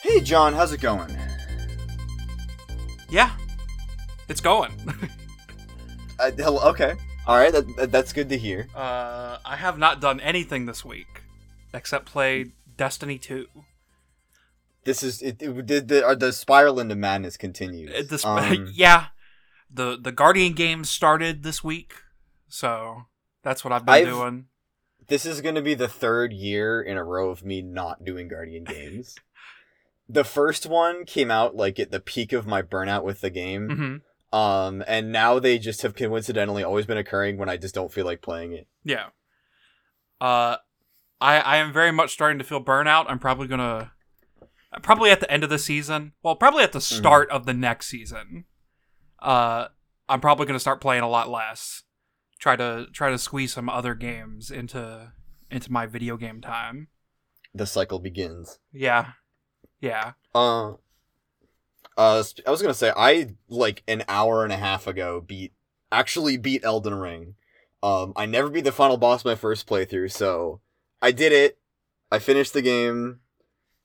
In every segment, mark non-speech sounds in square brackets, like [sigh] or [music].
Hey, John, how's it going? Yeah, it's going. [laughs] Uh, hello, okay. All right, that, that- that's good to hear. uh, I have not done anything this week except play Destiny 2. This is it. it the, the, uh, the spiral into madness continues. Uh, This, [laughs] Um, yeah, the the Guardian games started this week, so that's what I've been I've- doing. this is going to be the third year in a row of me not doing Guardian [laughs] games. The first one came out like at the peak of my burnout with the game. hmm Um, and now they just have coincidentally always been occurring when I just don't feel like playing it. Yeah. Uh, I I am very much starting to feel burnout. I'm probably gonna, probably at the end of the season. Well, probably at the Mm-hmm. start of the next season. Uh, I'm probably gonna start playing a lot less. Try to try to squeeze some other games into into my video game time. The cycle begins. Yeah, yeah. Uh, uh, I was gonna say I like an hour and a half ago beat actually beat Elden Ring. Um, I never beat the final boss my first playthrough, so I did it. I finished the game.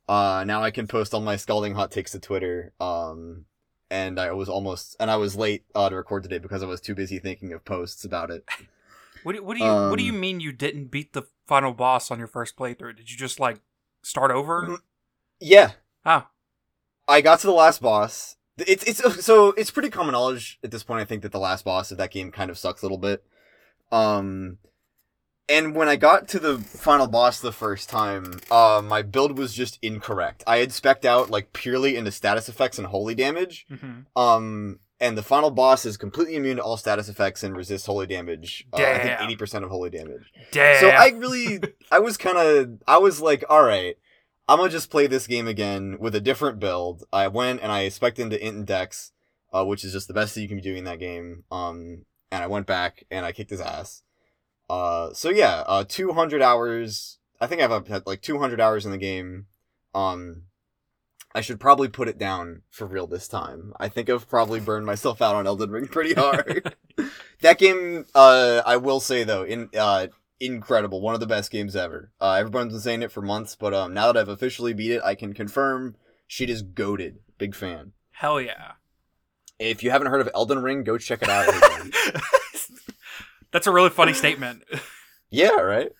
Uh, now I can post all my scalding hot takes to Twitter. Um, and I was almost and I was late uh, to record today because I was too busy thinking of posts about it. [laughs] What do, what do you what do you Um, mean you didn't beat the final boss on your first playthrough? Did you just like start over? Mm. Yeah, Oh, I got to the last boss. It's it's so it's pretty common knowledge at this point. I think that the last boss of that game kind of sucks a little bit. Um, and when I got to the final boss the first time, uh, my build was just incorrect. I had specked out like purely into status effects and holy damage. hmm Um, and the final boss is completely immune to all status effects and resists holy damage. Uh, I think eighty percent of holy damage. damn. So I really, I was kind of, I was like, all right, I'm gonna just play this game again with a different build. I went and I spec into Int and Dex, uh, which is just the best that you can be doing in that game. Um, and I went back and I kicked his ass. Uh, so yeah, uh, 200 hours. I think I've had like 200 hours in the game. Um, I should probably put it down for real this time. I think I've probably burned myself out on Elden Ring pretty hard. [laughs] that game, uh, I will say though, in uh, incredible, one of the best games ever. Uh, everyone's been saying it for months, but um, now that I've officially beat it, I can confirm she is goaded. Big fan. Hell yeah. If you haven't heard of Elden Ring, go check it out. [laughs] That's a really funny statement. [laughs] yeah, right.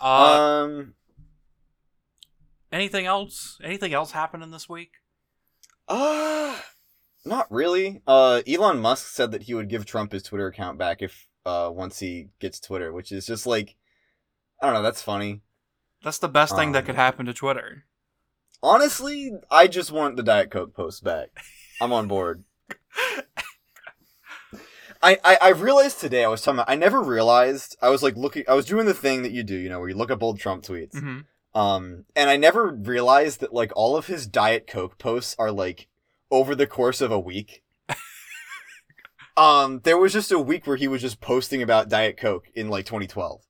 Uh, um, anything else? Anything else happening this week? uh, not really. Uh, Elon Musk said that he would give Trump his Twitter account back if uh once he gets Twitter, which is just like, I don't know. That's funny. That's the best thing that Um, could happen to Twitter. Honestly, I just want the Diet Coke post back. I'm on board. I, I, I realized today I was talking about I never realized I was like looking I was doing the thing that you do, you know, where you look up old Trump tweets. hmm Um and I never realized that like all of his Diet Coke posts are like over the course of a week. Um there was just a week where he was just posting about Diet Coke in like 2012.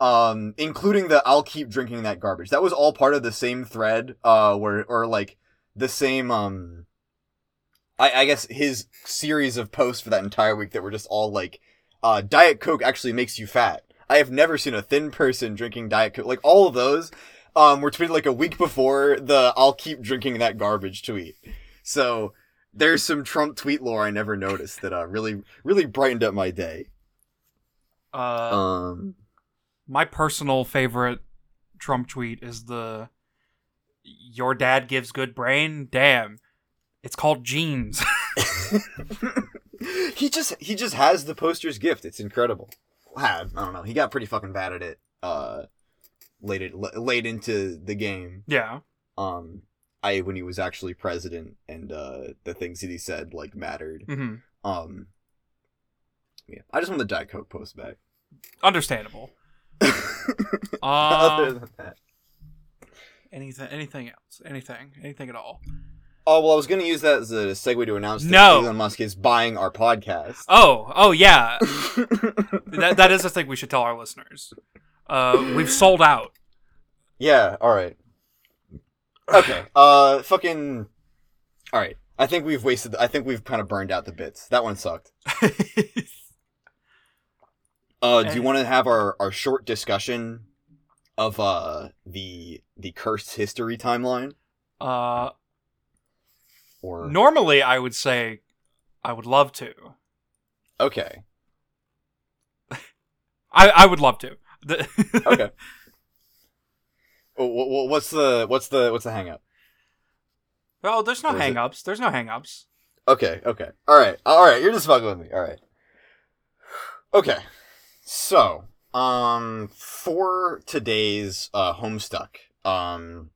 Um including the I'll keep drinking that garbage. That was all part of the same thread uh where or like the same um I, I guess his series of posts for that entire week that were just all like, uh, Diet Coke actually makes you fat. I have never seen a thin person drinking Diet Coke. Like all of those, um, were tweeted like a week before the "I'll keep drinking that garbage" tweet. So there's some Trump tweet lore I never noticed that uh really really brightened up my day. Uh, Um, my personal favorite Trump tweet is the "Your dad gives good brain." Damn, it's called genes. [laughs] he just he just has the poster's gift. It's incredible. I don't know. He got pretty fucking bad at it. Uh, late it, late into the game. yeah. um I when he was actually president and uh the things that he said like mattered. hmm Um yeah, I just want the Diet Coke post back. Understandable. [laughs] Other Uh, than that. anything? Anything else? Anything? Anything at all? Oh well, I was gonna use that as a segue to announce that No. Elon Musk is buying our podcast. Oh, oh yeah. [laughs] that that is the thing we should tell our listeners. Uh, we've sold out. yeah. All right. Okay. [laughs] Uh, fucking. All right. I think we've wasted. I think we've kind of burned out the bits. That one sucked. [laughs] Uh, do you want to have our, our short discussion of uh the the cursed history timeline? uh, Or Normally, I would say I would love to. okay, [laughs] I, I would love to. Okay. Wh- what's the what's the what's the hang up? well, there's no Or hang-ups. There's no hang-ups. Okay, okay. All right. All right, you're just fucking with me. All right. Okay. So, um for today's uh Homestuck, um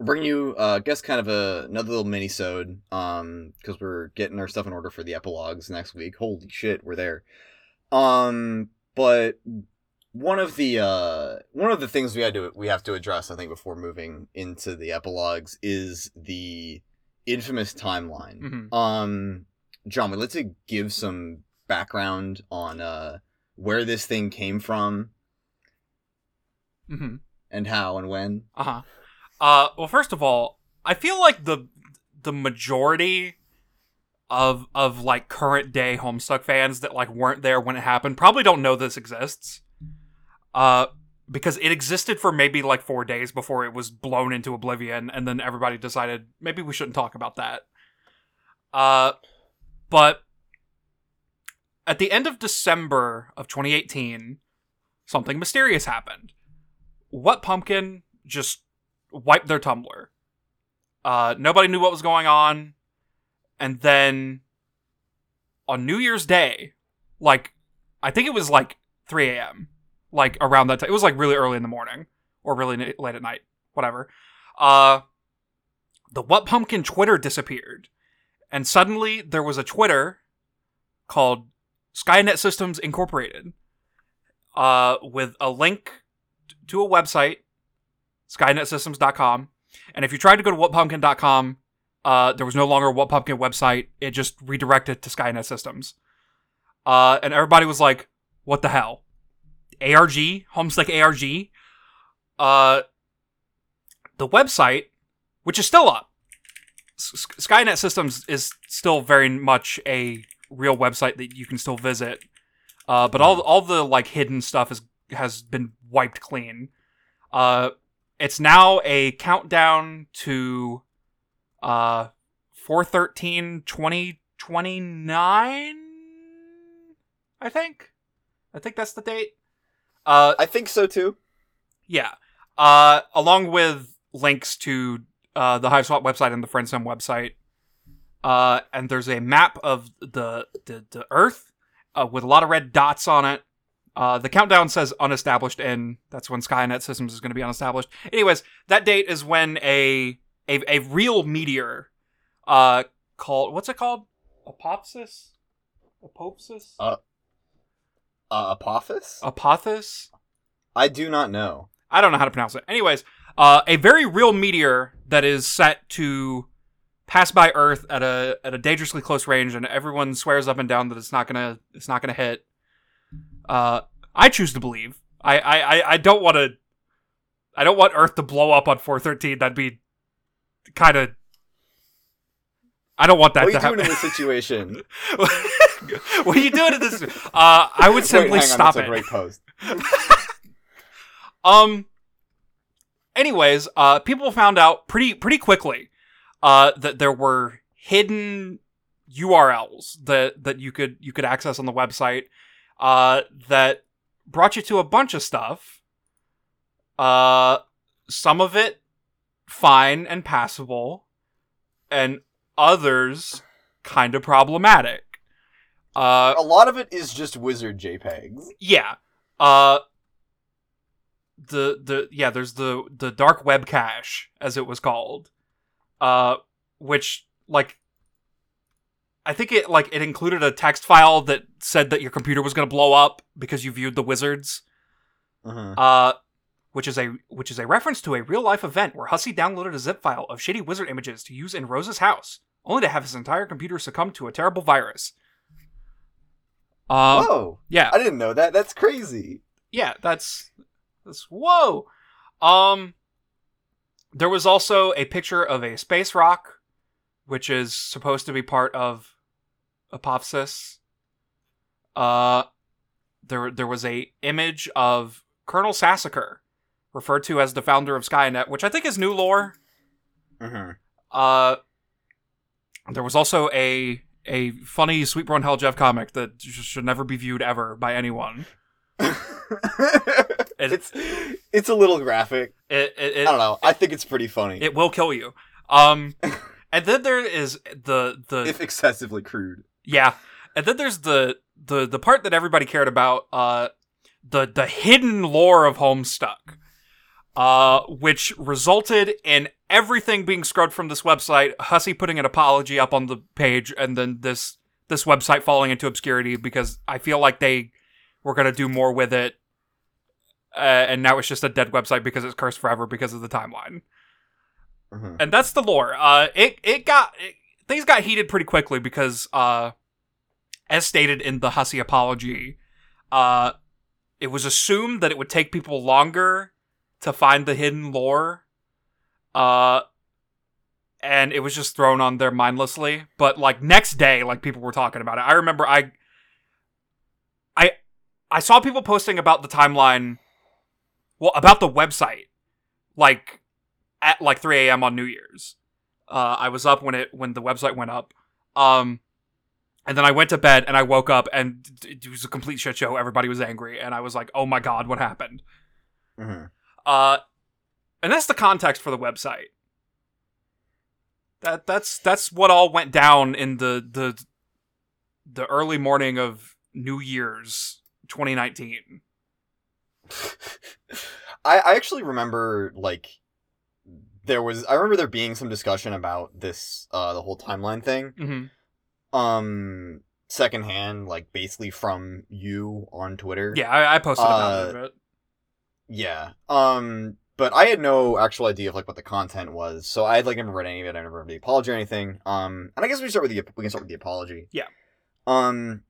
bring you uh I guess kind of a another little mini sode um cuz we're getting our stuff in order for the epilogues next week. Holy shit, we're there. Um but one of the uh one of the things we had to we have to address I think before moving into the epilogues is the infamous timeline. Mhm. Um, John, we'd like to give some background on uh where this thing came from hmm and how and when. Uh-huh. Uh well first of all, I feel like the the majority of of like current day Homestuck fans that like weren't there when it happened probably don't know this exists. Uh because it existed for maybe like 4 days before it was blown into oblivion and then everybody decided maybe we shouldn't talk about that. Uh but at the end of December of 2018, something mysterious happened. What Pumpkin just wiped their Tumblr. Uh, nobody knew what was going on. And then on New Year's Day, like, I think it was like 3 a.m., like around that time. It was like really early in the morning or really late at night, whatever. Uh, the What Pumpkin Twitter disappeared. And suddenly there was a Twitter called Skaianet Systems Incorporated uh, with a link to a website, skaianetsystems.com. And if you tried to go to whatpumpkin.com, uh, there was no longer a What Pumpkin website. It just redirected to Skaianet Systems. Uh, and everybody was like, what the hell? ARG? Homestuck ARG? Uh, the website, which is still up, S- Skaianet Systems is still very much a real website that you can still visit. Uh, but all all the like hidden stuff is has been wiped clean. Uh, it's now a countdown to uh 413 2029 I think. I think that's the date. Uh I think so too. yeah. Uh along with links to uh the HiveSwap website and the FriendSim website. Uh and there's a map of the the, the Earth uh, with a lot of red dots on it. Uh, the countdown says unestablished and That's when Skaianet Systems is going to be unestablished. Anyways, that date is when a a, a real meteor, uh, called what's it called? Apopsis, Apopsis, Uh, Uh, Apophis? Apophis. I do not know. I don't know how to pronounce it. Anyways, uh, a very real meteor that is set to pass by Earth at a at a dangerously close range, and everyone swears up and down that it's not gonna it's not gonna hit. Uh, I choose to believe. I I I- I don't want to. I don't want Earth to blow up on 413. That'd be kind of. I don't want that What are to you doing happen. in this situation? [laughs] what are you doing in this? Uh, I would simply Wait, on, stop that's it. a great post. [laughs] Um. Anyways, uh, people found out pretty pretty quickly, uh, that there were hidden URLs that that you could you could access on the website, uh, that brought you to a bunch of stuff. Uh, some of it fine and passable, and others kind of problematic. Uh, A lot of it is just wizard JPEGs. yeah. Uh the the yeah, there's the the dark web cache as it was called. Uh which like I think it like it included a text file that said that your computer was going to blow up because you viewed the wizards. Uh-huh. Uh which is a which is a reference to a real life event where Hussie downloaded a zip file of shitty wizard images to use in Rose's house, only to have his entire computer succumb to a terrible virus. Um, Whoa! yeah, I didn't know that. That's crazy. yeah, that's that's whoa. Um there was also a picture of a space rock which is supposed to be part of Apophysis. Uh there there was a image of Colonel Sassacre referred to as the founder of Skaianet, which I think is new lore. Uh-huh. Uh There was also a a funny Sweet Bro and Hell Jeff comic that should never be viewed ever by anyone. [laughs] it's it's a little graphic. It, it, it I don't know. I think it's pretty funny. It will kill you. Um, [laughs] and then there is the the if excessively crude. yeah, and then there's the the the part that everybody cared about. Uh, the the hidden lore of Homestuck, uh, which resulted in everything being scrubbed from this website. Hussie putting an apology up on the page, and then this this website falling into obscurity because I feel like they were gonna do more with it. Uh, and now it's just a dead website because it's cursed forever because of the timeline Mhm. and that's the lore. Uh, it it got it, things got heated pretty quickly because, uh, as stated in the Hussie apology, uh, it was assumed that it would take people longer to find the hidden lore, uh, and it was just thrown on there mindlessly. But like next day, like people were talking about it. I remember I, I, I saw people posting about the timeline, well, about the website, like at like 3 a.m. on New Year's. Uh, I was up when it when the website went up, um, and then I went to bed and I woke up and it was a complete shit show. Everybody was angry, and I was like, "Oh my god, what happened?" Mhm. Uh, and that's the context for the website. That that's that's what all went down in the the the early morning of New Year's 2019. [laughs] I I actually remember like there was I remember there being some discussion about this uh the whole timeline thing. hmm Um secondhand, like basically from you on Twitter. Yeah, I, I posted about Uh, it. Yeah. Um but I had no actual idea of like what the content was, so I had like never read any of it. I never read the apology or anything. Um, and I guess we start with the we can start with the apology. Yeah. Um,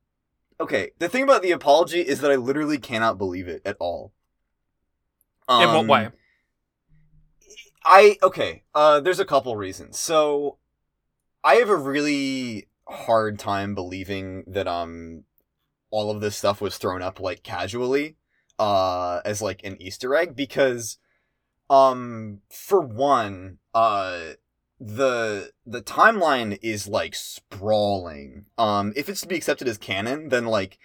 okay. The thing about the apology is that I literally cannot believe it at all. in what Um, way? I okay. Uh, there's a couple reasons. So, I have a really hard time believing that um, all of this stuff was thrown up like casually, uh, as like an Easter egg because, um, for one, uh, the the timeline is like sprawling. Um, if it's to be accepted as canon, then like,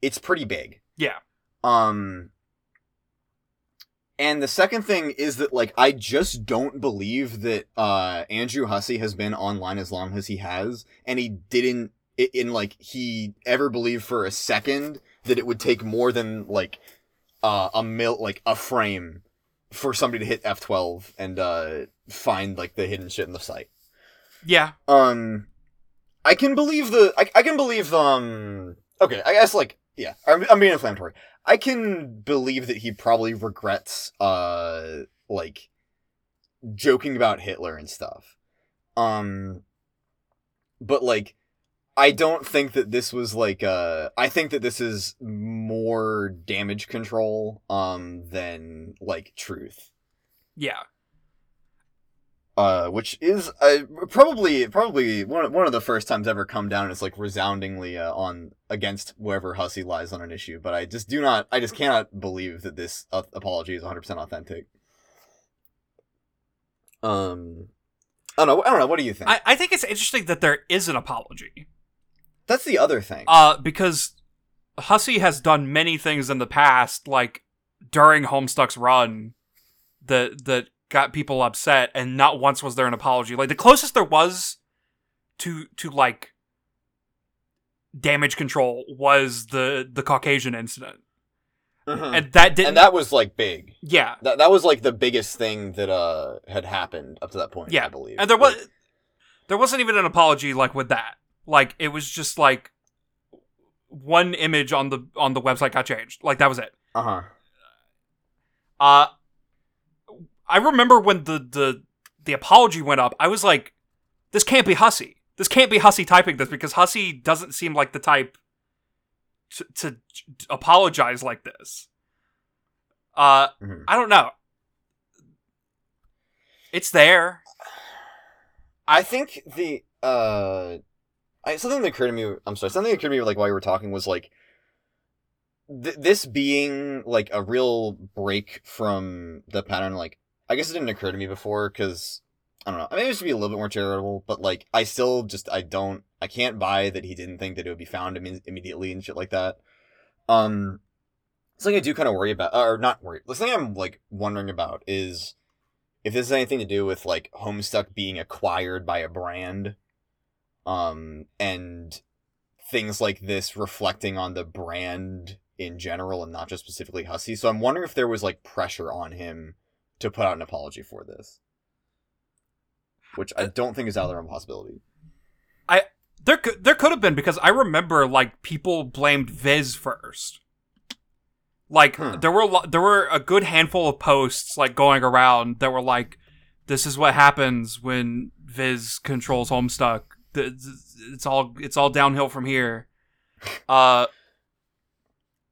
it's pretty big. Yeah. Um, and the second thing is that like I just don't believe that uh Andrew Hussie has been online as long as he has, and he didn't in like he ever believed for a second that it would take more than like uh a mil like a frame for somebody to hit F twelve and uh find like the hidden shit in the site. Yeah, Um, I can believe the. I, I can believe um. Okay, I guess like yeah. I'm I'm being inflammatory. I can believe that he probably regrets uh like joking about Hitler and stuff. Um, but like. I don't think that this was like uh I think that this is more damage control um than like truth yeah. uh, which is uh, probably probably one of, one of the first times ever come down is like resoundingly uh, on against wherever Hussie lies on an issue. But I just do not, I just cannot believe that this uh, apology is 100 percent authentic. Um, I don't know. I don't know. What do you think? I, I think it's interesting that there is an apology. That's the other thing. Uh, because Hussie has done many things in the past, like during Homestuck's run, that that got people upset, and not once was there an apology. Like the closest there was to to like damage control was the the Caucasian incident, Mhm. and that didn't. and that was like big. yeah, That that was like the biggest thing that uh had happened up to that point. Yeah, I believe. and there was Like, there wasn't even an apology like with that. Like it was just like one image on the on the website got changed. Like that was it. uh-huh. Uh I remember when the the the apology went up, I was like, this can't be Hussie. This can't be Hussie typing this because Hussie doesn't seem like the type to, to apologize like this. Uh Mhm. I don't know. It's there. I think the uh, I, something that occurred to me. I'm sorry. Something that occurred to me like while you were talking was like th- this being like a real break from the pattern. Like I guess it didn't occur to me before because I don't know. I mean, it should be a little bit more charitable, but like, I still just I don't I can't buy that he didn't think that it would be found Im- immediately and shit like that. Um, something I do kind of worry about, or not worry. The thing I'm like wondering about is if this has anything to do with like Homestuck being acquired by a brand, um, and things like this reflecting on the brand in general and not just specifically Hussey. So I'm wondering if there was like pressure on him to put out an apology for this which I don't think is out of the realm of possibility. I there could there could have been because I remember like people blamed Viz first. Like Hmm. there were lo- there were a good handful of posts like going around that were like, "This is what happens when Viz controls Homestuck. Th- th- It's all it's all downhill from here." Uh,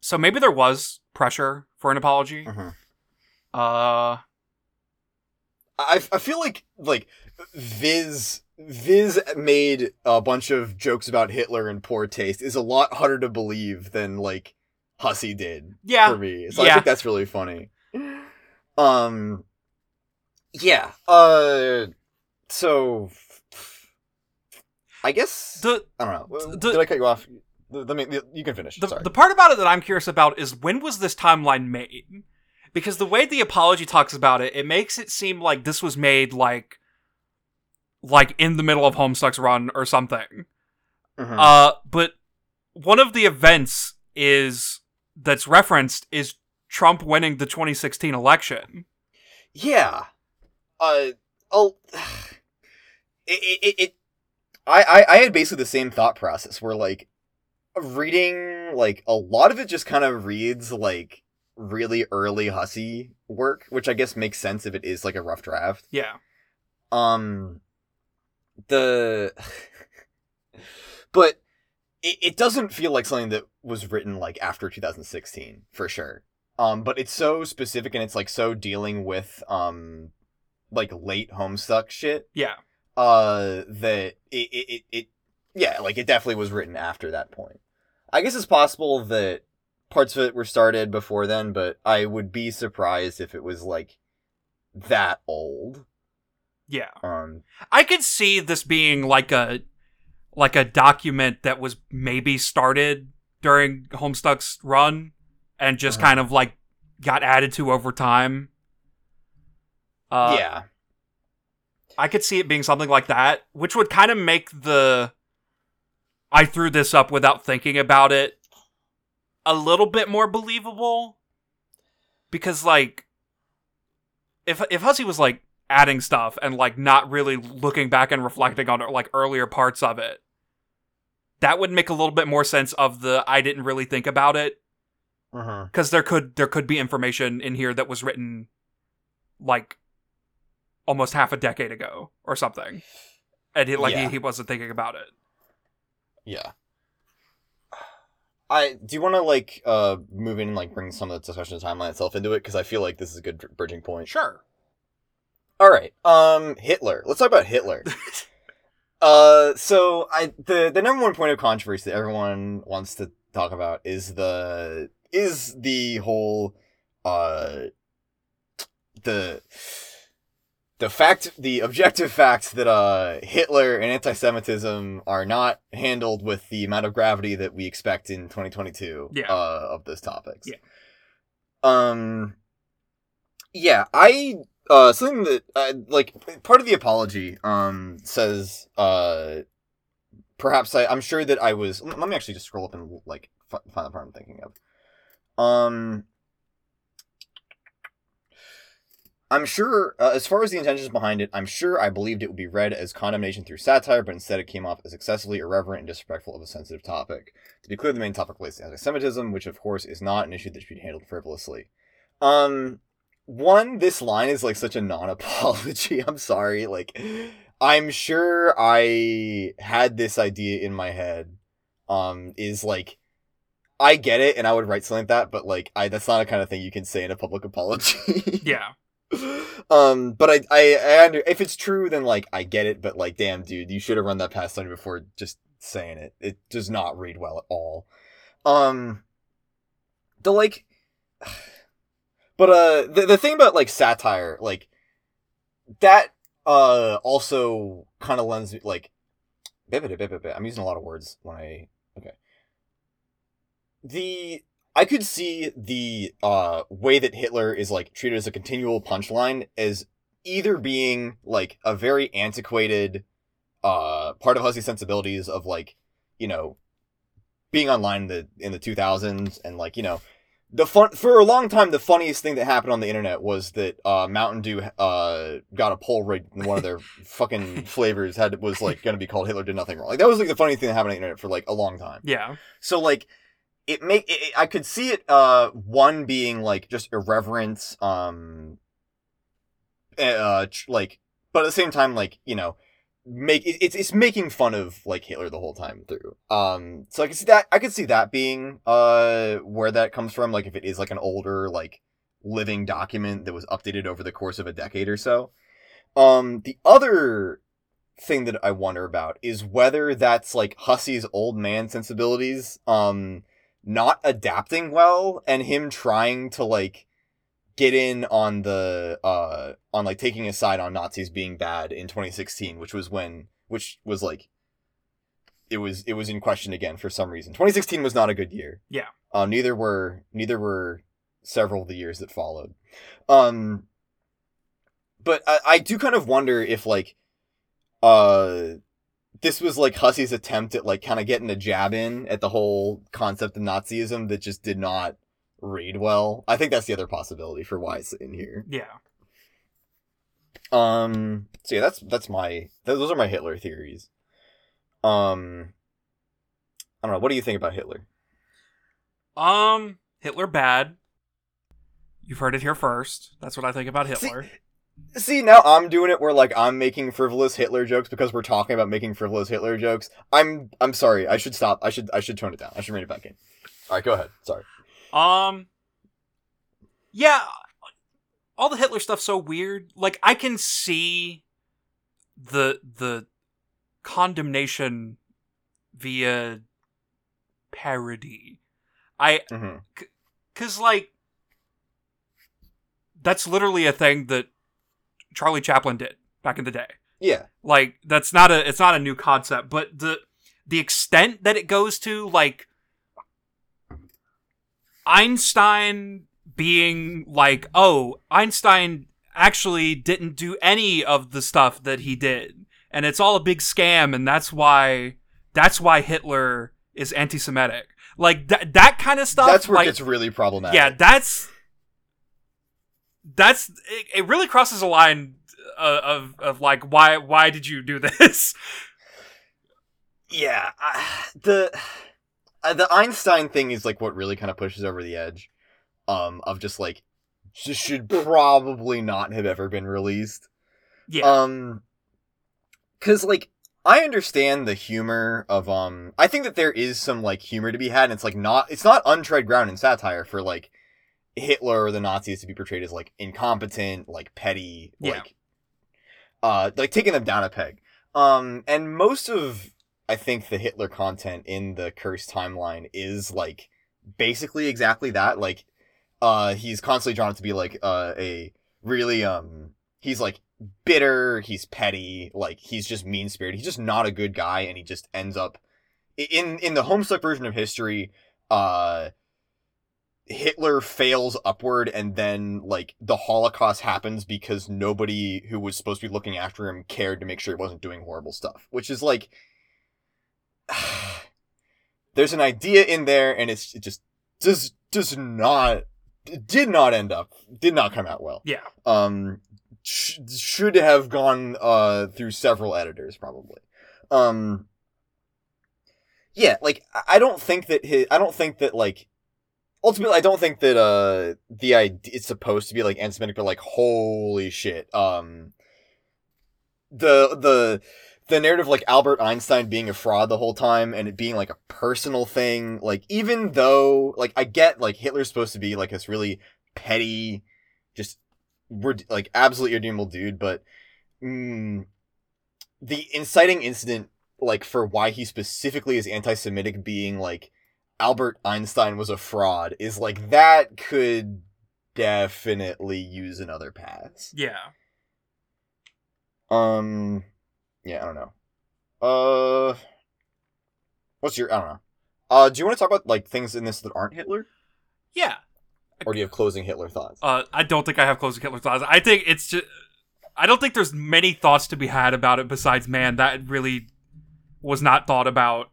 so maybe there was pressure for an apology. Mhm. Uh, I I feel like like Viz Viz made a bunch of jokes about Hitler and poor taste is a lot harder to believe than like Hussie did yeah, for me. So I think that's really funny. Um yeah. Uh so I guess the I don't know. the- Did I cut you off? The, the, you can finish. the, Sorry. the part about it that I'm curious about is when was this timeline made? Because the way the apology talks about it, it makes it seem like this was made like like in the middle of Homestuck's run or something. Mhm. Uh but one of the events is that's referenced is Trump winning the 2016 election. Yeah. Uh. Oh. [sighs] It. It. it I, I. I had basically the same thought process where like reading like a lot of it just kind of reads like really early Hussie work, which I guess makes sense if it is like a rough draft. Yeah. Um. The. [laughs] but it, it doesn't feel like something that was written like after 2016 for sure. Um, but it's so specific and it's like so dealing with um, like late Homestuck shit. Yeah. Uh, that it it it, yeah, like it definitely was written after that point. I guess it's possible that parts of it were started before then, but I would be surprised if it was like that old. Yeah. Um, I could see this being like a like a document that was maybe started during Homestuck's run and just Uh-huh. kind of like got added to over time. Uh, yeah. I could see it being something like that, which would kind of make the I threw this up without thinking about it a little bit more believable. Because like if if Hussie was like adding stuff and like not really looking back and reflecting on like earlier parts of it, that would make a little bit more sense of the I didn't really think about it Uh-huh. because there could there could be information in here that was written like almost half a decade ago or something and he like Yeah. he, he wasn't thinking about it Yeah. I do you want to like uh move in and like bring some of the discussion of timeline itself into it because I feel like this is a good bridging point. sure All right. Um, Hitler. Let's talk about Hitler. [laughs] uh, so I the the number one point of controversy that everyone wants to talk about is the is the whole uh the the fact the objective fact that uh Hitler and anti-Semitism are not handled with the amount of gravity that we expect in 2022 Yeah. uh of those topics. Yeah. Um yeah, I uh something that uh, like part of the apology um says uh perhaps I I'm sure that I was let me actually just scroll up and like find the part I'm thinking of. Um I'm sure, uh, as far as the intentions behind it, I'm sure I believed it would be read as condemnation through satire, but instead it came off as excessively irreverent and disrespectful of a sensitive topic. To be clear, the main topic relates to anti-Semitism, which of course is not an issue that should be handled frivolously. Um, one, this line is like such a non-apology. [laughs] I'm sorry. Like, I'm sure I had this idea in my head. Um, is like, I get it, and I would write something like that, but like, I that's not a kind of thing you can say in a public apology. [laughs] yeah um, but I, I, I under, if it's true, then like I get it. But like, damn, dude, you should have run that past on me before just saying it. It does not read well at all. Um, the like, [sighs] but uh, the the thing about like satire, like that, uh also kind of lends me like I'm using a lot of words when I okay. The I could see the uh way that Hitler is like treated as a continual punchline as either being like a very antiquated uh part of Hussie's sensibilities of like, you know, being online in the in the 2000s and like, you know, the fun for a long time the funniest thing that happened on the internet was that uh, Mountain Dew uh, got a poll rigged in one of their [laughs] fucking flavors had was like going to be called Hitler did nothing wrong. Like that was like the funniest thing that happened on the internet for like a long time. Yeah. So like it make it, I could see it uh one being like just irreverence um eh, uh like but at the same time like you know make it, it's it's making fun of like Hitler the whole time through. Um, so I can see that I could see that being uh where that comes from. Like if it is like an older like living document that was updated over the course of a decade or so. Um, the other thing that I wonder about is whether that's like Hussie's old man sensibilities um not adapting well and him trying to like get in on the uh on like taking a side on Nazis being bad in 2016, which was when which was like it was it was in question again for some reason. 2016 was not a good year. Yeah. Uh, neither were neither were several of the years that followed. Um but I, I do kind of wonder if like uh this was like Hussie's attempt at like kind of getting a jab in at the whole concept of Nazism that just did not read well. I think that's the other possibility for why it's in here. Yeah. Um. So yeah, that's that's my those are my Hitler theories. Um. I don't know. What do you think about Hitler? Um, Hitler bad. You've heard it here first. That's what I think about Hitler. See, see, now I'm doing it where like I'm making frivolous Hitler jokes because we're talking about making frivolous Hitler jokes. I'm I'm sorry. I should stop. I should I should tone it down. I should rein it back in. All right, go ahead. Sorry. Um Yeah, all the Hitler stuff's so weird. Like I can see the the condemnation via parody. I Mm-hmm. cuz like that's literally a thing that Charlie Chaplin did back in the day. Yeah. Like that's not a it's not a new concept, but the the extent that it goes to like Einstein being like, "Oh, Einstein actually didn't do any of the stuff that he did, and it's all a big scam, and that's why that's why Hitler is anti-Semitic." Like that that kind of stuff. That's where like, it gets really problematic. yeah, that's that's it, it really crosses a line uh, of of like why why did you do [laughs] this? yeah. Uh, the uh, the Einstein thing is like what really kind of pushes over the edge. Um, of just like just should probably not have ever been released. yeah. Um, cause like I understand the humor of um. I think that there is some like humor to be had, and it's like not it's not untread ground in satire for like Hitler or the Nazis to be portrayed as like incompetent, like petty, Yeah. like uh, like taking them down a peg. Um, and most of I think the Hitler content in the Curse timeline is like basically exactly that. Like, uh, he's constantly drawn to be like uh, a really um, he's like bitter, he's petty, like he's just mean spirited. He's just not a good guy, and he just ends up in in the Homestuck version of history. Uh, Hitler fails upward, and then like the Holocaust happens because nobody who was supposed to be looking after him cared to make sure he wasn't doing horrible stuff, which is like. [sighs] There's an idea in there, and it's it just does does not did not end up did not come out well yeah. um sh- should have gone uh through several editors probably um yeah like I- i don't think that his i don't think that like ultimately i don't think that uh the idea it's supposed to be like anti-semitic but like holy shit um the the the narrative like albert einstein being a fraud the whole time and it being like a personal thing like even though like i get like hitler's supposed to be like this really petty just we're like absolutely irredeemable dude but mm, the inciting incident like for why he specifically is anti-semitic being like albert einstein was a fraud is like that could definitely use another pass Yeah. Um, yeah, I don't know. Uh, what's your? I don't know. Uh, do you want to talk about like things in this that aren't Hitler, Yeah. or do you have closing Hitler thoughts? Uh, I don't think I have closing Hitler thoughts. I think it's just. I don't think there's many thoughts to be had about it besides, man, that really was not thought about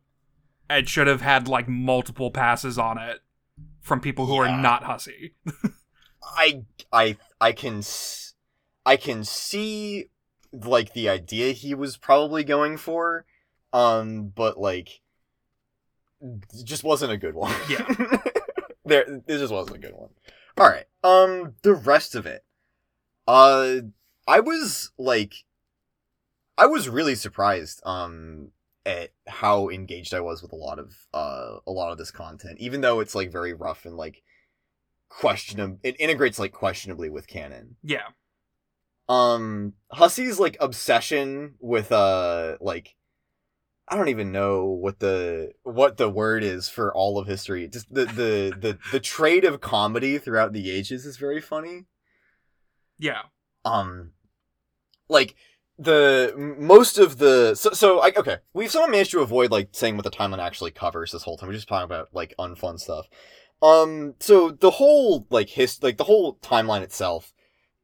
and should have had like multiple passes on it from people who Yeah. are not Hussie. [laughs] I I I can I can see like the idea he was probably going for, um, but like, just wasn't a good one. Yeah. [laughs] there, this just wasn't a good one. All right. Um, the rest of it, uh, I was like, I was really surprised. Um. At how engaged I was with a lot of uh a lot of this content, even though it's like very rough and like questionable it integrates like questionably with canon Yeah. um Hussie's like obsession with uh like i don't even know what the what the word is for all of history just the the the, [laughs] the trade of comedy throughout the ages is very funny Yeah. um like the most of the so, so I, okay we've somehow managed to avoid like saying what the timeline actually covers this whole time we're just talking about like unfun stuff um so the whole like his like the whole timeline itself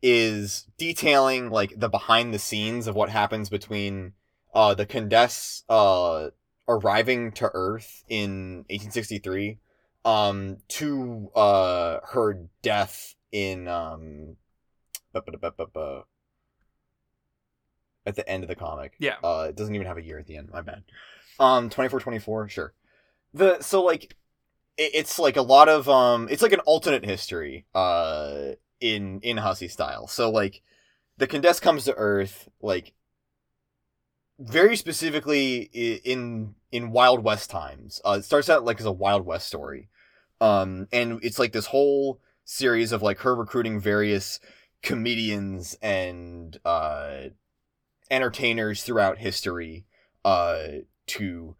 is detailing like the behind the scenes of what happens between uh the Condesce uh arriving to earth in 1863 um to uh her death in um. At the end of the comic. Yeah. Uh, it doesn't even have a year at the end. My bad. Um, twenty four, twenty four. Sure. The so like, it, it's like a lot of um, it's like an alternate history. Uh, in in Hussie style. So like, the Condesce comes to Earth like. Very specifically in in Wild West times. Uh, it starts out like as a Wild West story, um, and it's like this whole series of like her recruiting various comedians and uh entertainers throughout history uh to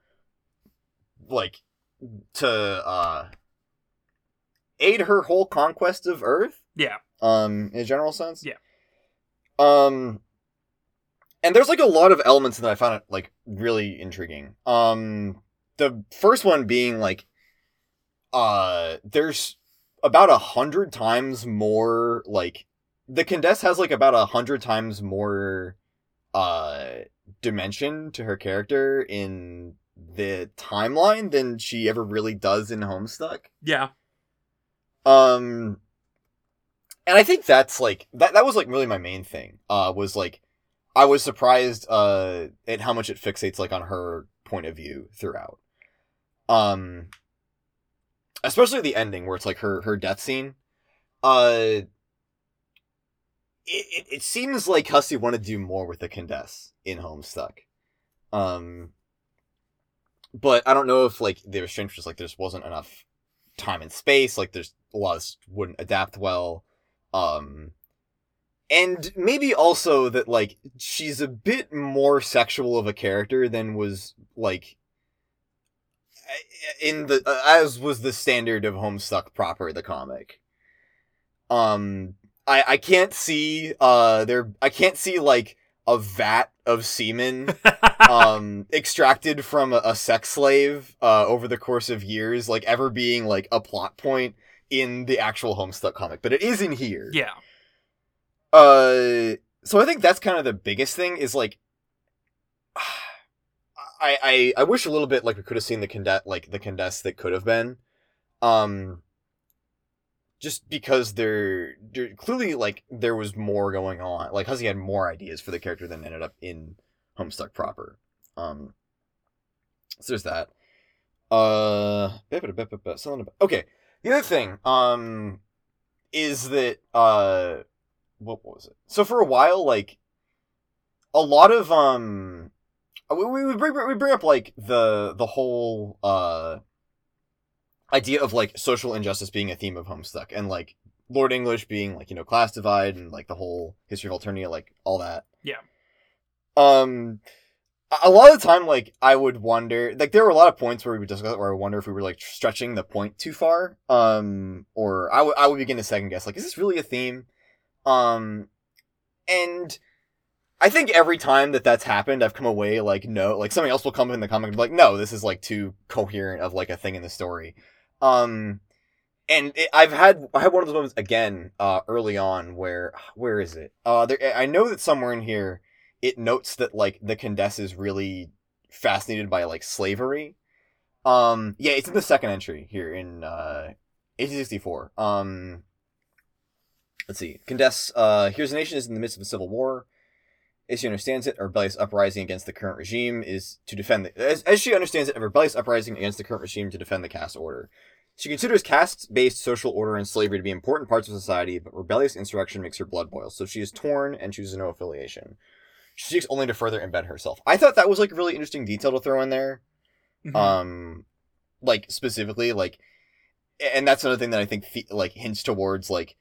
like to uh aid her whole conquest of earth Yeah. um in a general sense Yeah. um and there's like a lot of elements that i found it like really intriguing um the first one being like uh there's about a hundred times more like the Condesce has like about a hundred times more uh dimension to her character in the timeline than she ever really does in Homestuck. Yeah. Um and I think that's like that that was like really my main thing. Uh was like I was surprised uh at how much it fixates like on her point of view throughout. Um especially the ending where it's like her her death scene. Uh it, it, it seems like Hussie wanted to do more with the Condesce in Homestuck. Um but I don't know if like the restraint was just like there just wasn't enough time and space, like there's a lot of wouldn't adapt well. Um and maybe also that like she's a bit more sexual of a character than was like in the as was the standard of Homestuck proper the comic. Um I I can't see uh there I can't see like a vat of semen um [laughs] extracted from a, a sex slave uh over the course of years like ever being like a plot point in the actual Homestuck comic, but it is in here. yeah. Uh, so I think that's kind of the biggest thing is like, [sighs] I I I wish a little bit like we could have seen the condet like the Condesce that could have been, um, just because there clearly like there was more going on. Like Hussie had more ideas for the character than ended up in Homestuck proper. Um, so there's that. Uh, okay. The other thing, um, is that uh what was it? So for a while, like a lot of um, we we we bring we bring up like the the whole uh idea of like social injustice being a theme of Homestuck and like Lord English being like you know class divide and like the whole history of Alternia, like all that. Yeah. Um. A lot of the time, like I would wonder, like there were a lot of points where we would discuss where I wonder if we were like stretching the point too far, um, or I would I would begin to second guess, like, is this really a theme? Um, and I think every time that that's happened, I've come away like no, like something else will come in the comic and be like, no, this is like too coherent of like a thing in the story. Um, and it, I've had I had one of those moments again uh, early on where [sighs] where is it? Uh, there, I know that somewhere in here it notes that like the Condesce is really fascinated by like slavery. Um, yeah, it's in the second entry here in uh, 1864. Um, let's see. Condesce, uh, here's a nation is in the midst of a civil war. As she understands it, a rebellious uprising against the current regime is to defend the, as, as she understands it, a rebellious uprising against the current regime to defend the caste order. She considers caste-based social order and slavery to be important parts of society, but rebellious insurrection makes her blood boil, so she is torn and chooses no affiliation. She seeks only to further embed herself. I thought that was like a really interesting detail to throw in there. Mhm. Um, like specifically, like, and that's another thing that I think like hints towards like,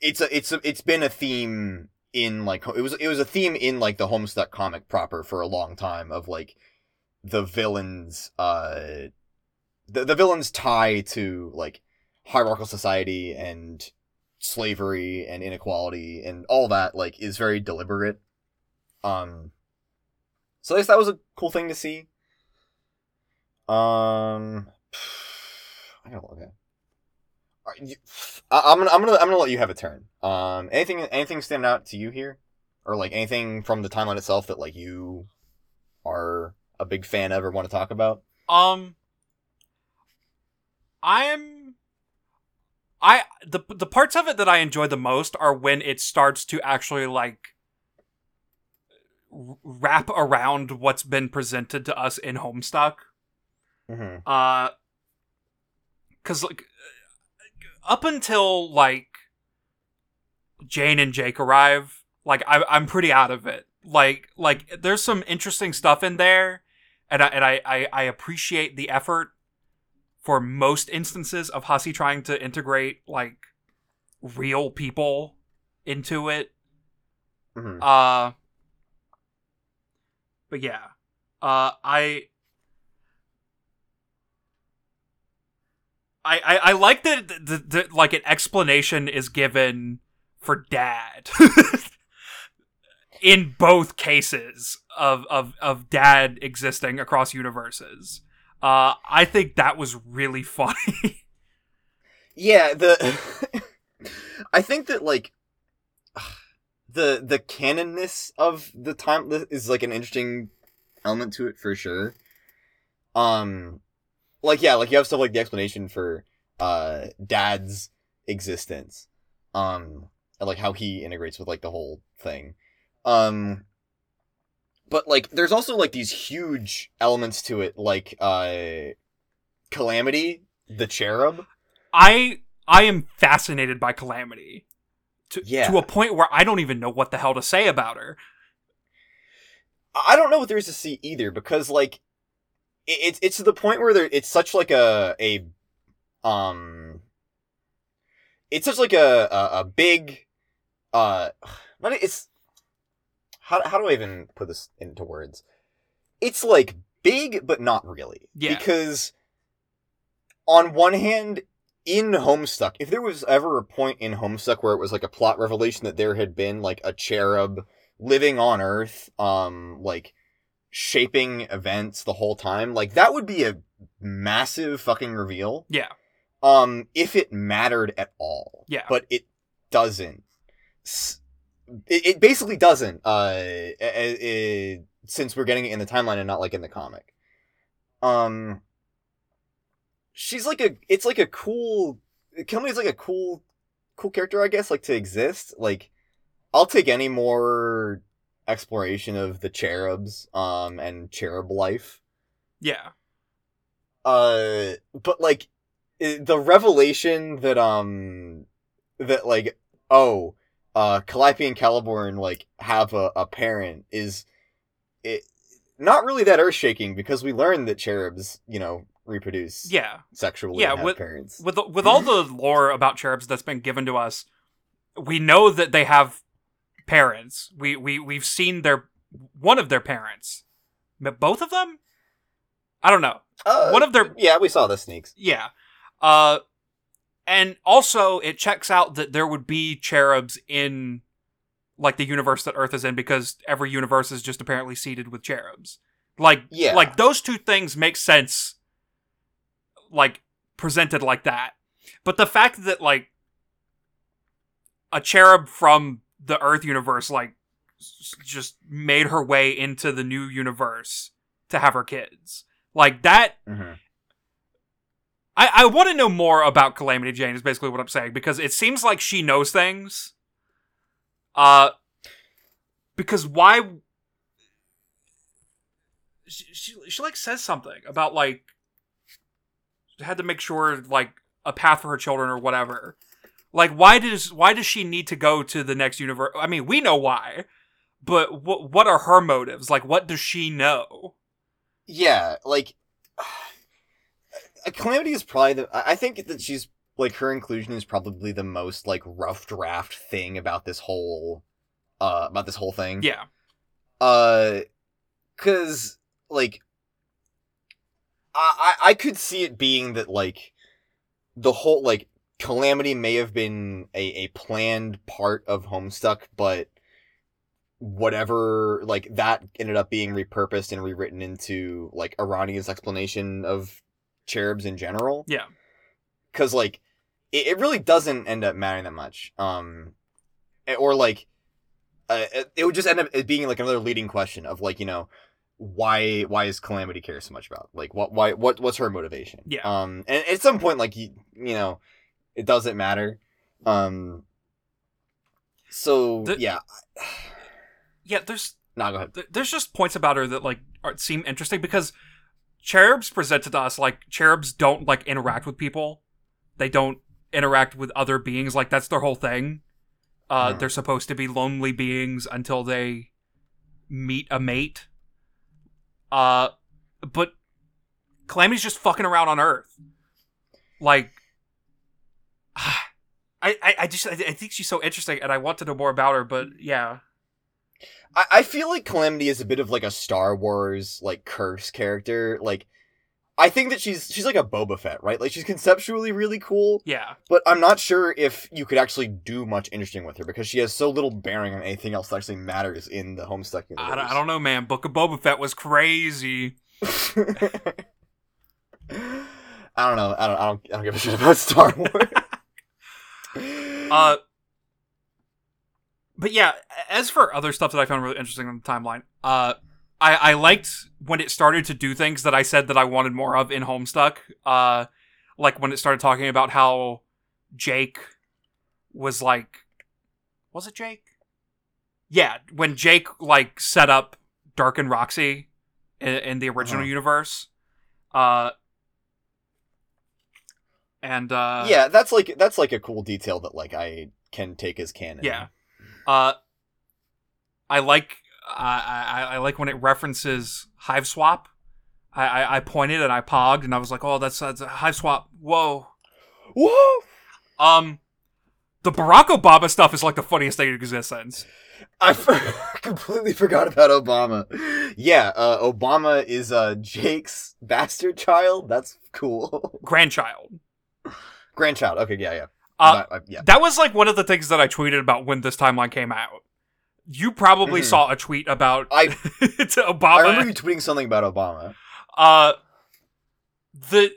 it's a it's a, it's been a theme in like it was it was a theme in like the Homestuck comic proper for a long time of like the villains uh the the villains tie to like hierarchical society and slavery and inequality and all that like is very deliberate um so I guess that was a cool thing to see um [sighs] i Are you- I- I'm gonna, I'm gonna, I'm gonna let you have a turn. Um, anything, anything stand out to you here, or like anything from the timeline itself that like you are a big fan of or want to talk about? Um, I'm. I the the parts of it that I enjoy the most are when it starts to actually like wrap around what's been presented to us in Homestuck. Mm-hmm. Uh, cause like up until like Jane and Jake arrive, like I I'm pretty out of it. Like like there's some interesting stuff in there, and I and I I, I appreciate the effort for most instances of Hussie trying to integrate like real people into it. Mm-hmm. Uh but yeah. Uh I I I, I like that the, the, the, like an explanation is given for dad. [laughs] In both cases of, of of dad existing across universes. Uh I think that was really [laughs] funny. Yeah, the [laughs] I think that like [sighs] the the canonness of the time is like an interesting element to it for sure. Um like yeah, like you have stuff like the explanation for uh dad's existence. Um and like how he integrates with like the whole thing. Um but like there's also like these huge elements to it like uh Calamity, the cherub. I I am fascinated by Calamity. To, Yeah. to a point where I don't even know what the hell to say about her. I don't know what there is to see either because like it, it's it's to the point where there it's such like a a um it's such like a a, a big uh [sighs] not it's how how do I even put this into words? It's like big but not really. Yeah. Because on one hand in Homestuck, if there was ever a point in Homestuck where it was like a plot revelation that there had been like a cherub living on Earth, um, like shaping events the whole time, like that would be a massive fucking reveal. Yeah. Um, if it mattered at all. Yeah. But it doesn't. S- It, it basically doesn't. Uh, uh, uh, since we're getting it in the timeline and not like in the comic. Um, she's like a. It's like a cool. Kilmey's like a cool, cool character, I guess. Like to exist. Like, I'll take any more exploration of the cherubs. Um, and cherub life. Yeah. Uh, but like the revelation that um that like oh uh Calliope and Caliborn like have a, a parent is it not really that earth shaking because we learned that cherubs you know reproduce Yeah. sexually Yeah, with- parents With with all the [laughs] lore about cherubs that's been given to us, we know that they have parents. We we we've seen their one of their parents. But both of them? I don't know. uh, one of their- yeah we saw the snakes Yeah. Uh and also it checks out that there would be cherubs in like the universe that Earth is in because every universe is just apparently seeded with cherubs. Like Yeah. like those two things make sense like presented like that. But the fact that like a cherub from the Earth universe like s- just made her way into the new universe to have her kids. Like that Mhm. I, I want to know more about Calamity Jane is basically what I'm saying because it seems like she knows things. Uh because why she, she she like says something about like had to make sure like a path for her children or whatever. Like why does why does she need to go to the next universe? I mean, we know why. But what what are her motives? Like what does she know? Yeah, like Calamity is probably the. I think that she's like her inclusion is probably the most like rough draft thing about this whole, uh, about this whole thing. Yeah. Uh, cause like, I I I could see it being that like, the whole like Calamity may have been a a planned part of Homestuck, but whatever like that ended up being repurposed and rewritten into like Aranea's explanation of cherubs in general. Yeah. Cause like it, it really doesn't end up mattering that much. Um or like uh, it, it would just end up being like another leading question of like, you know, why why is Calamity care so much about? Like what why what what's her motivation? Yeah. Um and at some point like you you know, it doesn't matter. Um so The- yeah. Yeah, there's No, go ahead. there's just points about her that like are, seem interesting because cherubs presented to us like cherubs don't like interact with people. They don't interact with other beings. Like that's their whole thing. Uh they're supposed to be lonely beings until they meet a mate. Uh but calamity's just fucking around on earth. Like [sighs] I, I, I just I, I think she's so interesting and I want to know more about her, but yeah. I, I feel like Calamity is a bit of like a Star Wars like curse character. Like I think that she's she's like a Boba Fett, right? Like she's conceptually really cool, Yeah. but I'm not sure if you could actually do much interesting with her because she has so little bearing on anything else that actually matters in the Homestuck universe. I, don't- I don't know, man. Book of Boba Fett was crazy. [laughs] I don't know. I don't. I don't. I don't give a shit about Star Wars. [laughs] Uh, but yeah, as for other stuff that I found really interesting on the timeline, uh, I, I liked when it started to do things that I said that I wanted more of in Homestuck. Uh, like when it started talking about how Jake was like, was it Jake? Yeah, when Jake like set up Dirk and Roxy in, in the original Uh-huh. universe. Uh, and uh, yeah, that's like that's like a cool detail that like I can take as canon. Yeah. Uh, I like I, I I like when it references Hiveswap. I, I I pointed and I pogged and I was like, oh, that's that's a Hiveswap. Whoa. Whoa! Um, the Barack Obama stuff is like the funniest thing in existence. I for- [laughs] completely forgot about Obama. Yeah, uh, Obama is uh, Jake's bastard child. That's cool. [laughs] Grandchild. Grandchild. Okay, yeah, yeah. Uh, But, uh, yeah. that was like one of the things that I tweeted about when this timeline came out. You probably Mhm. saw a tweet about I [laughs] to I remember you tweeting something about Obama. uh the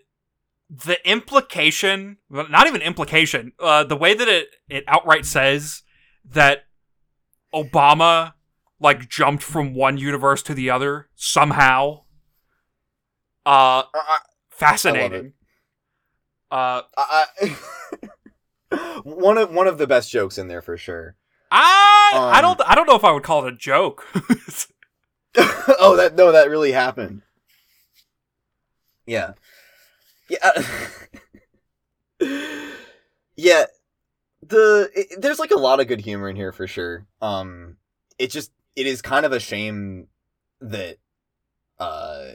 the implication well, not even implication uh the way that it it outright says that obama like jumped from one universe to the other somehow uh I, fascinating uh I, I, [laughs] one of one of the best jokes in there for sure. i i Um, don't i don't know if i would call it a joke [laughs] [laughs] oh, that no, that really happened. Yeah, yeah, [laughs] yeah. The it, there's like a lot of good humor in here for sure. Um, it just it is kind of a shame that uh,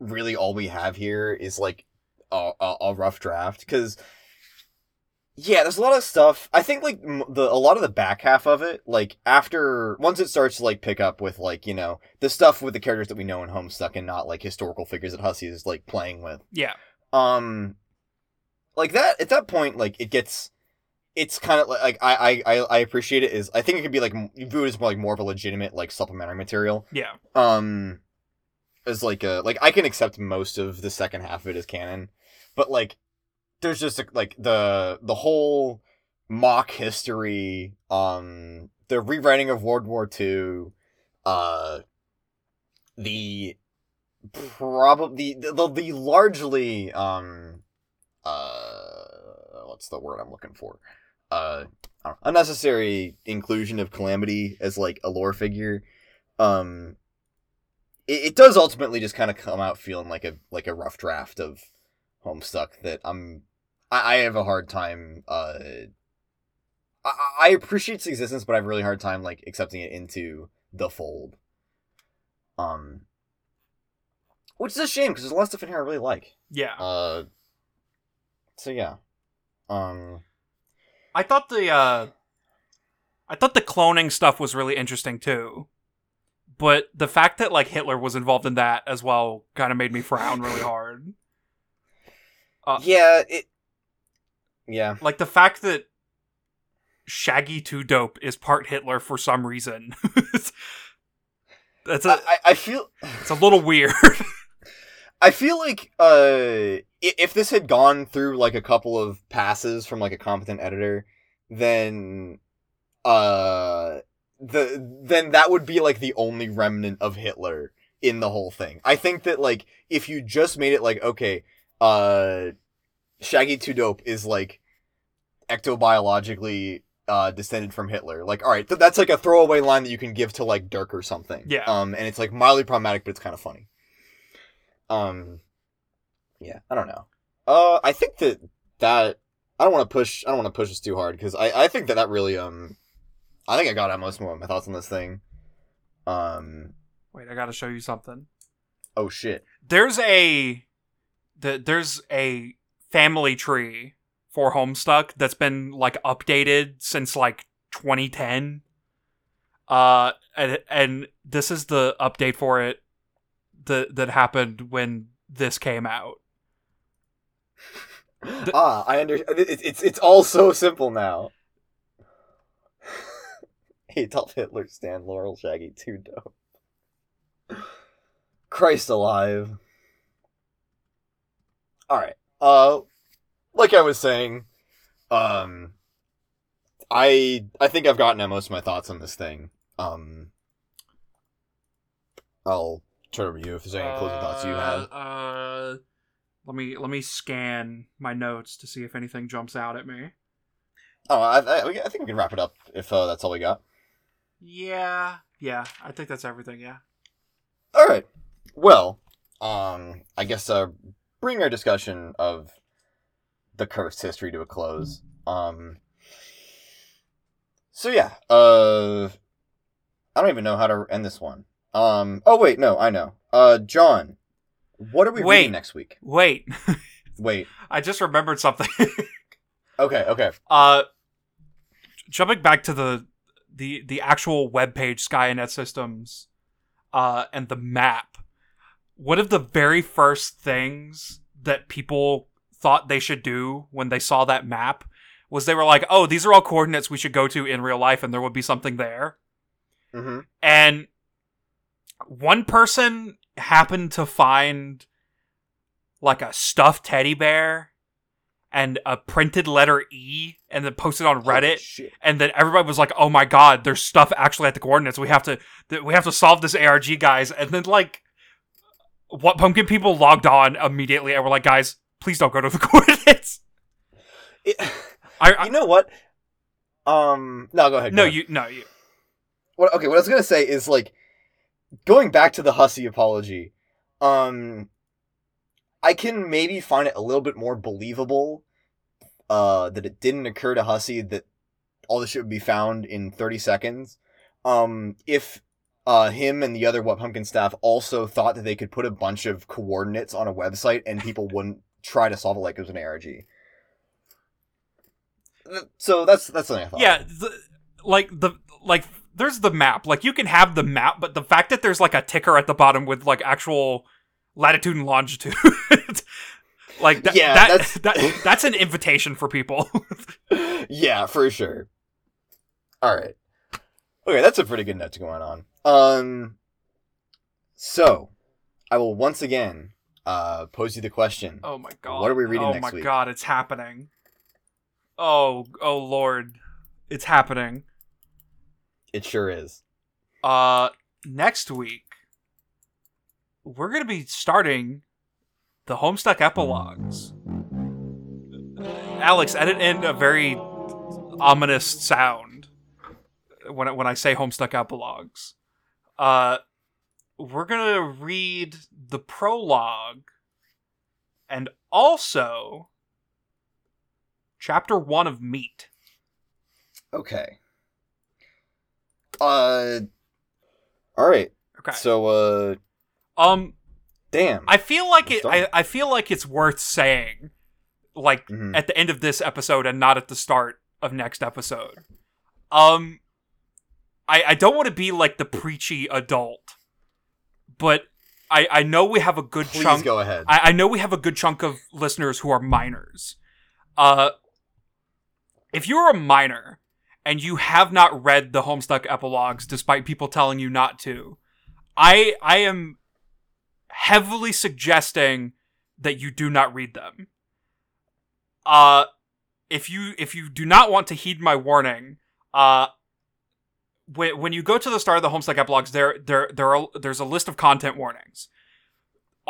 really all we have here is like a, a, a rough draft because. Yeah, there's a lot of stuff. I think like the a lot of the back half of it, like after once it starts to like pick up with like you know the stuff with the characters that we know in Homestuck and not like historical figures that Hussie is like playing with. yeah Um, like that at that point, like it gets, it's kind of like, like I, I I appreciate it is I think it could be like you view it as more like more of a legitimate like supplementary material. Yeah. Um, as like a like I can accept most of the second half of it as canon, but like there's just like the the whole mock history, um, the rewriting of World War Two, uh, the probably the, the the largely um uh what's the word I'm looking for? Uh unnecessary inclusion of calamity as like a lore figure. Um it, it does ultimately just kind of come out feeling like a like a rough draft of homestuck that i'm i, I have a hard time uh I, I appreciate its existence but i have a really hard time like accepting it into the fold um which is a shame because there's a lot of stuff in here I really like. Yeah. Uh, so yeah, um, I thought the uh, I thought the cloning stuff was really interesting too, but the fact that like Hitler was involved in that as well kind of made me frown really hard. Uh, yeah, it, yeah, like the fact that Shaggy Two Dope is part Hitler for some reason. [laughs] That's a. I, I feel it's a little weird. [laughs] I feel like uh, if this had gone through like a couple of passes from like a competent editor, then uh, the then that would be like the only remnant of Hitler in the whole thing. I think that like if you just made it like okay, uh, Shaggy Two Dope is like ectobiologically uh, descended from Hitler. Like, all right, th- that's like a throwaway line that you can give to like Dirk or something. Yeah. Um, and it's like mildly problematic, but it's kind of funny. Um, yeah, I don't know. Uh, I think that that I don't want to push. I don't want to push this too hard because I I think that that really um, I think I got out most of my thoughts on this thing. Um, wait, I got to show you something. Oh shit! There's a the there's a family tree for Homestuck that's been like updated since like 2010. Uh, and, and this is the update for it that that happened when this came out. [laughs] The- ah, I understand. It's, it's it's all so simple now. [laughs] Adolf Hitler, Stan Laurel, Shaggy, Two Dope. Christ alive. All right. Uh, like I was saying, um, I I think I've gotten at most of my thoughts on this thing. Um, I'll turn over to you if there's any closing thoughts you have. Uh, let me let me scan my notes to see if anything jumps out at me. Oh, I, I, I think we can wrap it up if uh, that's all we got. Yeah, yeah, I think that's everything. Yeah. All right. Well, um, I guess uh, bring our discussion of the cursed history to a close. Um. So yeah, uh, I don't even know how to end this one. Um. Oh wait, no, I know. Uh, John, what are we Wait. reading next week? Wait, [laughs] Wait. I just remembered something. [laughs] Okay. Okay. uh, jumping back to the the the actual web page Skaianet Systems, uh, and the map. One of the very first things that people thought they should do when they saw that map was they were like, "Oh, these are all coordinates we should go to in real life, and there would be something there." Mm-hmm. and one person happened to find like a stuffed teddy bear and a printed letter E and then posted on Reddit and then everybody was like, "Oh my god, there's stuff actually at the coordinates. We have to th- we have to solve this ARG, guys." And then like what pumpkin people logged on immediately and were like, "Guys, please don't go to the [laughs] coordinates." It, I, I you know what? Um. No, go ahead. no, go ahead. you no, you what okay what i was gonna say is like going back to the Hussie apology um i can maybe find it a little bit more believable uh that it didn't occur to Hussie that all this shit would be found in 30 seconds um if uh him and the other what pumpkin staff also thought that they could put a bunch of coordinates on a website and people wouldn't try to solve it like it was an arg so that's that's something i thought yeah the, like the like there's the map like you can have the map but the fact that there's like a ticker at the bottom with like actual latitude and longitude [laughs] Like th- Yeah, that, that's- that [laughs] that's an invitation for people. [laughs] yeah, for sure. All right. Okay, that's a pretty good note going on. Um, so I will once again uh pose you the question. oh my god. What are we reading oh next my week? god, it's happening. Oh, oh lord. It's happening. It sure is. Uh next week we're going to be starting the Homestuck epilogues. Alex, edit in a very ominous sound when I, when I say Homestuck epilogues. Uh, we're gonna read the prologue and also chapter one of Meat. Okay. Uh. All right. Okay. So uh, um, damn. I feel like it. I, I feel like it's worth saying, like Mhm. at the end of this episode and not at the start of next episode. Um, I I don't want to be like the preachy adult, but I I know we have a good Please chunk. go ahead. I, I know we have a good chunk of listeners who are minors. Uh, if you're a minor and you have not read the Homestuck epilogues, despite people telling you not to, I I am heavily suggesting that you do not read them. Uh, if you if you do not want to heed my warning, uh. When, you go to the start of the Homestuck epilogues, there there there are there's a list of content warnings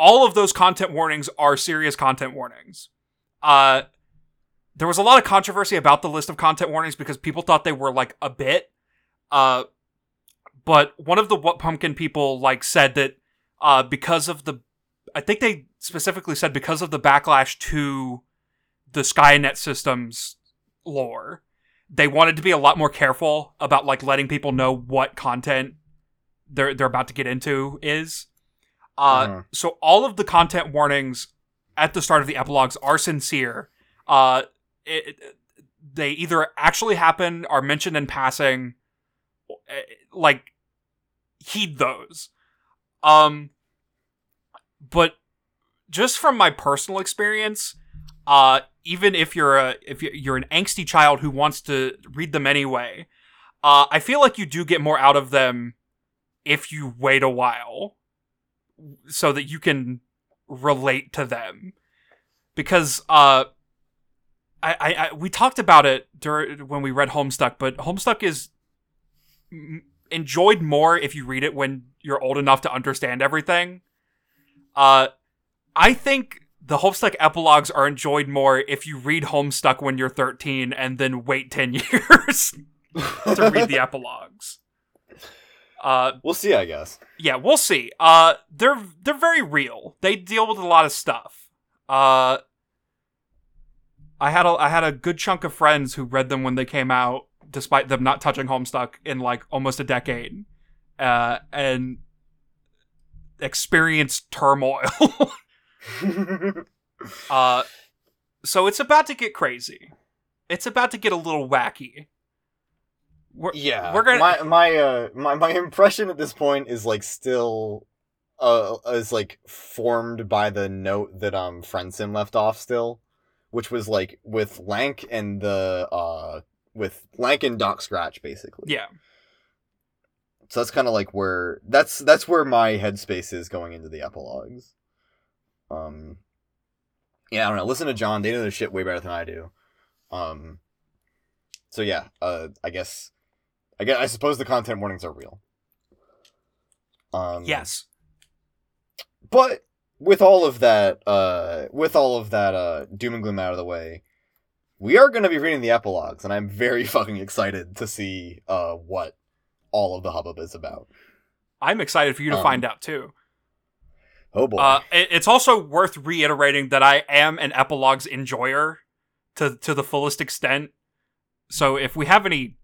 all of those content warnings are serious content warnings. Uh, there was a lot of controversy about the list of content warnings because people thought they were like a bit. Uh, but one of the what pumpkin people like said that uh, because of the, I think they specifically said because of the backlash to the Skaianet systems lore, they wanted to be a lot more careful about like letting people know what content they're they're about to get into is. Uh, Mhm. so all of the content warnings at the start of the epilogues are sincere. Uh, it, it- they either actually happen, are mentioned in passing, eh, like heed those. Um, but just from my personal experience, uh, even if you're a if you're- an angsty child who wants to read them anyway, uh, I feel like you do get more out of them if you wait a while so that you can relate to them because uh I, I, I we talked about it during when we read Homestuck, but Homestuck is enjoyed more if you read it when you're old enough to understand everything. Uh, I think the Homestuck epilogues are enjoyed more if you read Homestuck when you're 13 and then wait 10 [laughs] years to read the epilogues. Uh, we'll see, I guess. yeah, we'll see. Uh, they're they're very real. They deal with a lot of stuff. Uh, I had a I had a good chunk of friends who read them when they came out, despite them not touching Homestuck in like almost a decade, uh, and experienced turmoil. [laughs] [laughs] uh, so it's about to get crazy. It's about to get a little wacky. We're, yeah, we're gonna my my uh my my impression at this point is like still uh is like formed by the note that um Friendsim left off still, which was like with Lanque and the uh with Lanque and Doc Scratch basically. yeah. So that's kind of like where that's that's where my headspace is going into the epilogues. Um, yeah, I don't know. Listen to John; they know their shit way better than I do. Um, so yeah, uh, I guess, I guess, I suppose the content warnings are real. Um, Yes. but with all of that, uh, with all of that, uh, doom and gloom out of the way, we are going to be reading the epilogues, and I'm very [laughs] fucking excited to see uh what all of the hubbub is about. I'm excited for you to Um, find out too. Oh boy. Uh, it- it's also worth reiterating that I am an epilogues enjoyer to to the fullest extent. So if we have any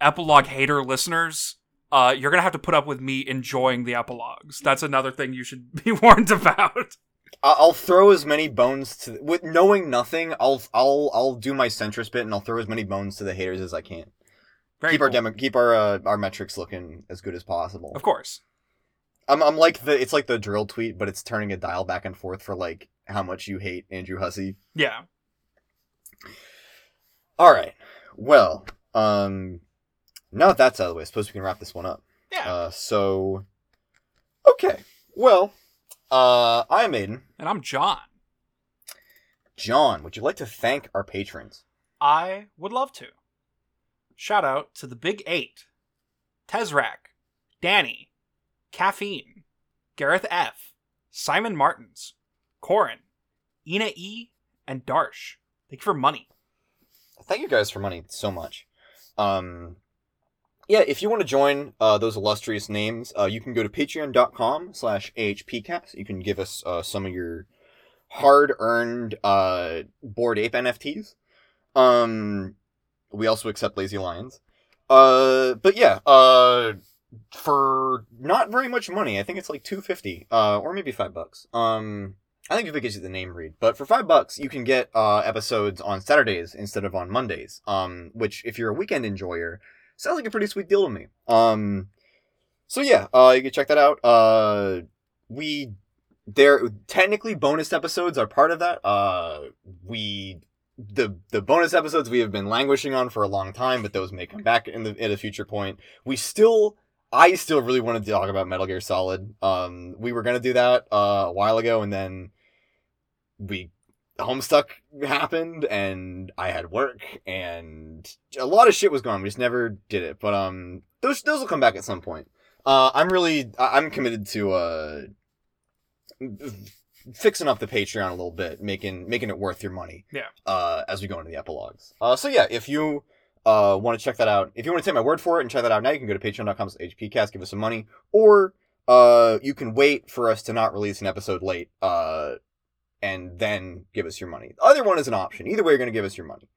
epilogue hater listeners, uh, you're gonna have to put up with me enjoying the epilogues. That's another thing you should [laughs] be warned about. I'll throw as many bones to with knowing nothing. I'll I'll I'll do my centrist bit, and I'll throw as many bones to the haters as I can. Very keep our demo, keep our uh, our metrics looking as good as possible. Of course. I'm I'm like the it's like the drill tweet, but it's turning a dial back and forth for like how much you hate Andrew Hussie. Yeah. All right. Well, um, now that that's out of the way, I suppose we can wrap this one up. Yeah. Uh, so, okay. Well, uh, I'm Aidan. and I'm John. John, would you like to thank our patrons? I would love to. Shout out to the Big Eight Tezrak, Danny, Caffeine, Gareth F., Simon Martins, Corin, Ina E., and Darsh. Thank you for money. Thank you guys for money so much. Um, yeah, if you want to join uh, those illustrious names, uh, you can go to patreon.com slash ahpcast. You can give us uh, some of your hard-earned uh, Bored Ape NFTs. Um, we also accept Lazy Lions. Uh, but yeah, uh, for not very much money, I think it's like 250 uh, or maybe 5 bucks. Um, I think if it gives you the name read, but for five bucks, you can get uh, episodes on Saturdays instead of on Mondays. Um, which if you're a weekend enjoyer, sounds like a pretty sweet deal to me. Um, so yeah, uh, you can check that out. Uh, we there technically bonus episodes are part of that. Uh, we the the bonus episodes we have been languishing on for a long time, but those may come back in the at a future point. We still I still really wanted to talk about Metal Gear Solid. Um, we were gonna do that uh, a while ago, and then we Homestuck happened, and I had work, and a lot of shit was going. on. We just never did it. But um, those those will come back at some point. Uh, I'm really I'm committed to uh fixing up the Patreon a little bit, making making it worth your money. Yeah. Uh, as we go into the epilogues. Uh, so yeah, if you uh want to check that out, if you want to take my word for it and check that out now, you can go to patreon.com/hpcast, give us some money, or uh, you can wait for us to not release an episode late, uh, and then give us your money. Either one is an option. Either way, you're gonna give us your money.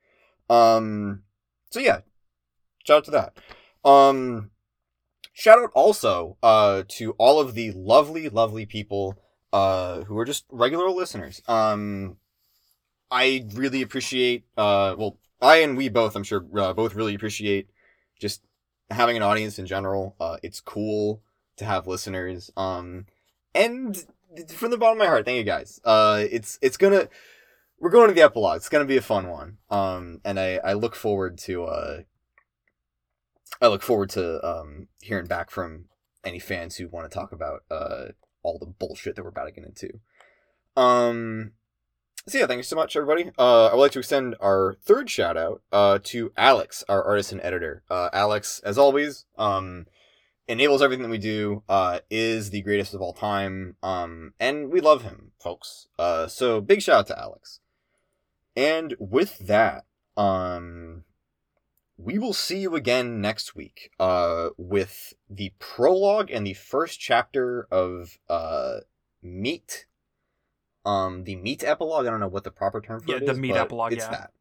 Um, so yeah, shout out to that. Um, shout out also uh to all of the lovely, lovely people uh who are just regular listeners. Um, I really appreciate uh well, I and we both, I'm sure, uh, both really appreciate just having an audience in general. Uh, it's cool to have listeners. Um, and from the bottom of my heart, thank you guys. Uh, it's it's gonna we're going to the epilogue. It's gonna be a fun one. Um, and I I look forward to uh I look forward to um hearing back from any fans who want to talk about uh all the bullshit that we're about to get into. Um. So yeah, thank you so much, everybody. Uh, I would like to extend our third shout out uh, to Alex, our artist and editor. Uh, Alex, as always, um, enables everything that we do. Uh, is the greatest of all time. Um, and we love him, folks. Uh, so big shout out to Alex. And with that, um, we will see you again next week. Uh, with the prologue and the first chapter of uh, Meat um the meat epilogue. I don't know what the proper term for Yeah, it the meat epilogue, It's yeah. that.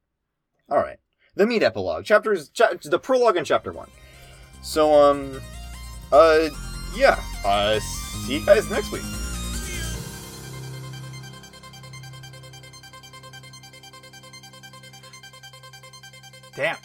All right, the meat epilogue chapters. Cha- the prologue in chapter one. So um, uh, yeah. Uh, see you guys next week. Damn.